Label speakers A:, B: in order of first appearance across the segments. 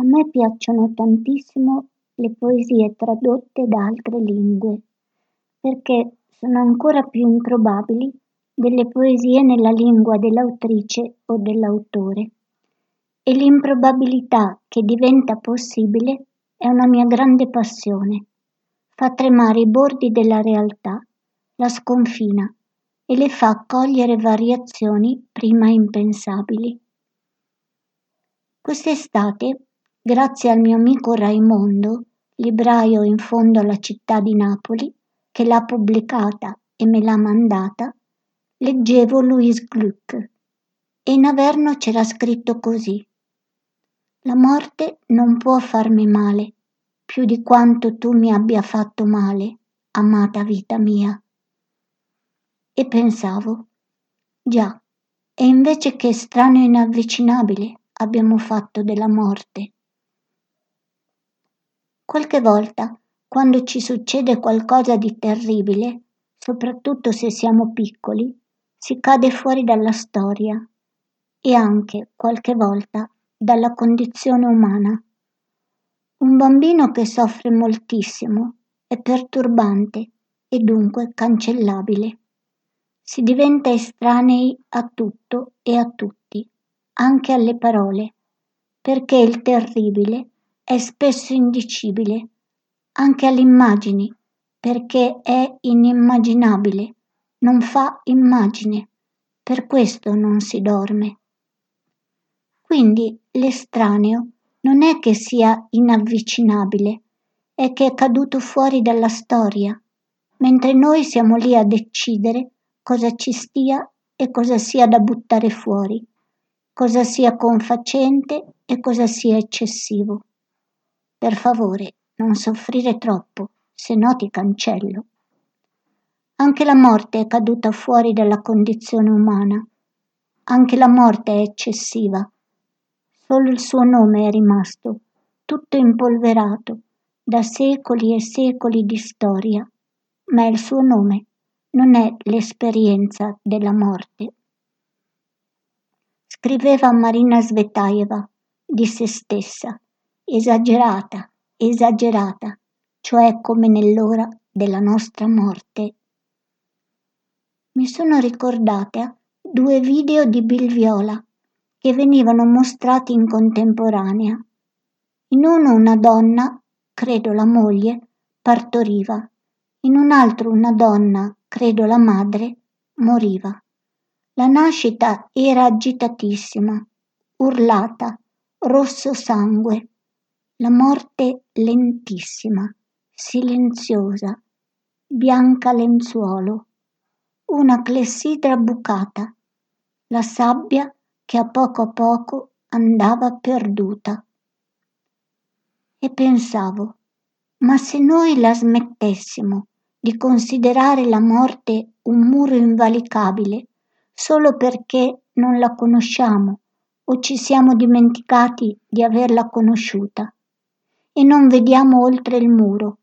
A: A me piacciono tantissimo le poesie tradotte da altre lingue, perché sono ancora più improbabili delle poesie nella lingua dell'autrice o dell'autore. E l'improbabilità che diventa possibile è una mia grande passione. Fa tremare i bordi della realtà, la sconfina e le fa cogliere variazioni prima impensabili. Quest'estate, grazie al mio amico Raimondo, libraio in fondo alla città di Napoli, che l'ha pubblicata e me l'ha mandata, leggevo Louis Gluck e in averno c'era scritto così. La morte non può farmi male più di quanto tu mi abbia fatto male, amata vita mia. E pensavo, già, e invece che strano e inavvicinabile abbiamo fatto della morte. Qualche volta, quando ci succede qualcosa di terribile, soprattutto se siamo piccoli, si cade fuori dalla storia e anche, qualche volta, dalla condizione umana. Un bambino che soffre moltissimo è perturbante e dunque cancellabile. Si diventa estranei a tutto e a tutti, anche alle parole, perché il terribile è spesso indicibile, anche alle immagini, perché è inimmaginabile, non fa immagine, per questo non si dorme. Quindi l'estraneo non è che sia inavvicinabile, è che è caduto fuori dalla storia, mentre noi siamo lì a decidere cosa ci stia e cosa sia da buttare fuori, cosa sia confacente e cosa sia eccessivo. Per favore, non soffrire troppo, se no ti cancello. Anche la morte è caduta fuori dalla condizione umana. Anche la morte è eccessiva Solo il suo nome è rimasto, tutto impolverato, da secoli e secoli di storia, ma il suo nome non è l'esperienza della morte. Scriveva Marina Svetaeva di se stessa, esagerata, esagerata, cioè come nell'ora della nostra morte. Mi sono ricordata due video di Bill Viola che venivano mostrati in contemporanea. In uno una donna, credo la moglie, partoriva, in un altro una donna, credo la madre, moriva. La nascita era agitatissima, urlata, rosso sangue, la morte lentissima, silenziosa, bianca lenzuolo, una clessidra bucata, la sabbia che a poco a poco andava perduta. E pensavo, ma se noi la smettessimo di considerare la morte un muro invalicabile solo perché non la conosciamo o ci siamo dimenticati di averla conosciuta e non vediamo oltre il muro,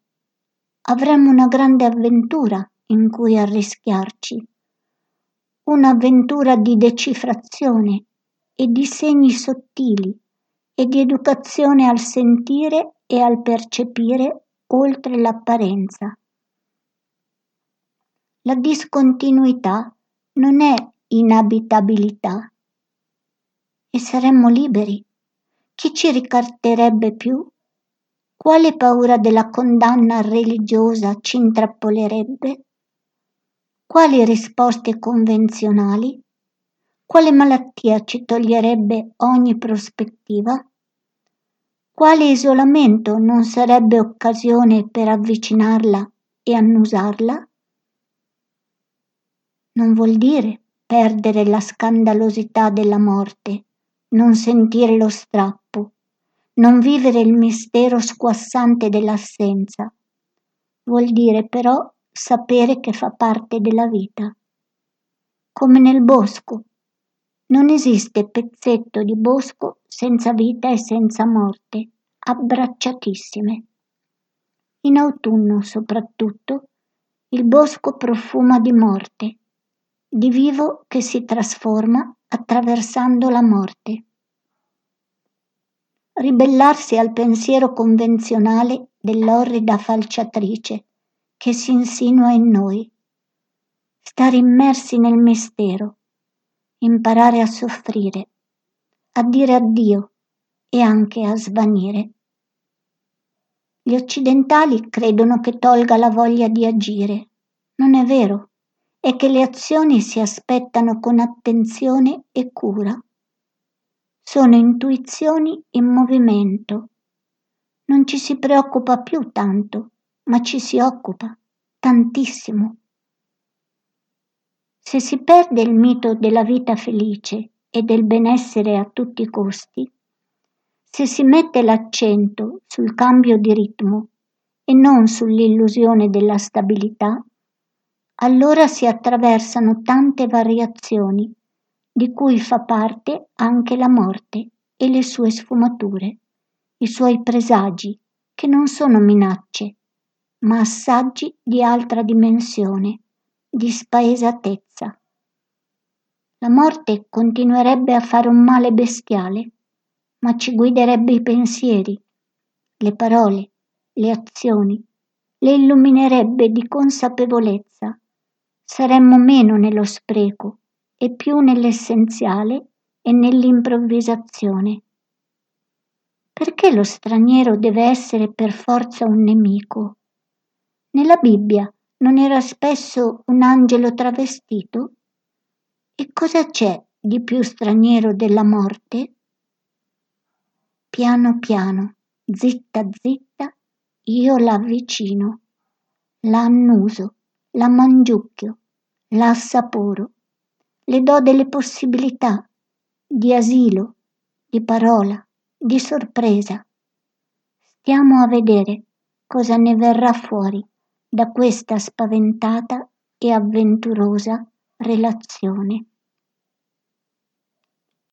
A: avremmo una grande avventura in cui arrischiarci, un'avventura di decifrazione e di segni sottili e di educazione al sentire e al percepire oltre l'apparenza. La discontinuità non è inabitabilità e saremmo liberi. Chi ci ricatterebbe più? Quale paura della condanna religiosa ci intrappolerebbe? Quali risposte convenzionali? Quale malattia ci toglierebbe ogni prospettiva? Quale isolamento non sarebbe occasione per avvicinarla e annusarla? Non vuol dire perdere la scandalosità della morte, non sentire lo strappo, non vivere il mistero squassante dell'assenza. Vuol dire però sapere che fa parte della vita. Come nel bosco, non esiste pezzetto di bosco senza vita e senza morte, abbracciatissime. In autunno soprattutto il bosco profuma di morte, di vivo che si trasforma attraversando la morte. Ribellarsi al pensiero convenzionale dell'orrida falciatrice che si insinua in noi, stare immersi nel mistero, imparare a soffrire, a dire addio e anche a svanire. Gli occidentali credono che tolga la voglia di agire. Non è vero, è che le azioni si aspettano con attenzione e cura. Sono intuizioni in movimento. Non ci si preoccupa più tanto, ma ci si occupa tantissimo. Se si perde il mito della vita felice e del benessere a tutti i costi, se si mette l'accento sul cambio di ritmo e non sull'illusione della stabilità, allora si attraversano tante variazioni di cui fa parte anche la morte e le sue sfumature, i suoi presagi, che non sono minacce, ma assaggi di altra dimensione, di spaesatezza. La morte continuerebbe a fare un male bestiale, ma ci guiderebbe i pensieri, le parole, le azioni, le illuminerebbe di consapevolezza. Saremmo meno nello spreco e più nell'essenziale e nell'improvvisazione. Perché lo straniero deve essere per forza un nemico? Nella Bibbia non era spesso un angelo travestito? E cosa c'è di più straniero della morte? Piano piano, zitta zitta, io l'avvicino, la annuso, la mangiucchio, la assaporo le do delle possibilità di asilo, di parola, di sorpresa. Stiamo a vedere cosa ne verrà fuori da questa spaventata e avventurosa relazione.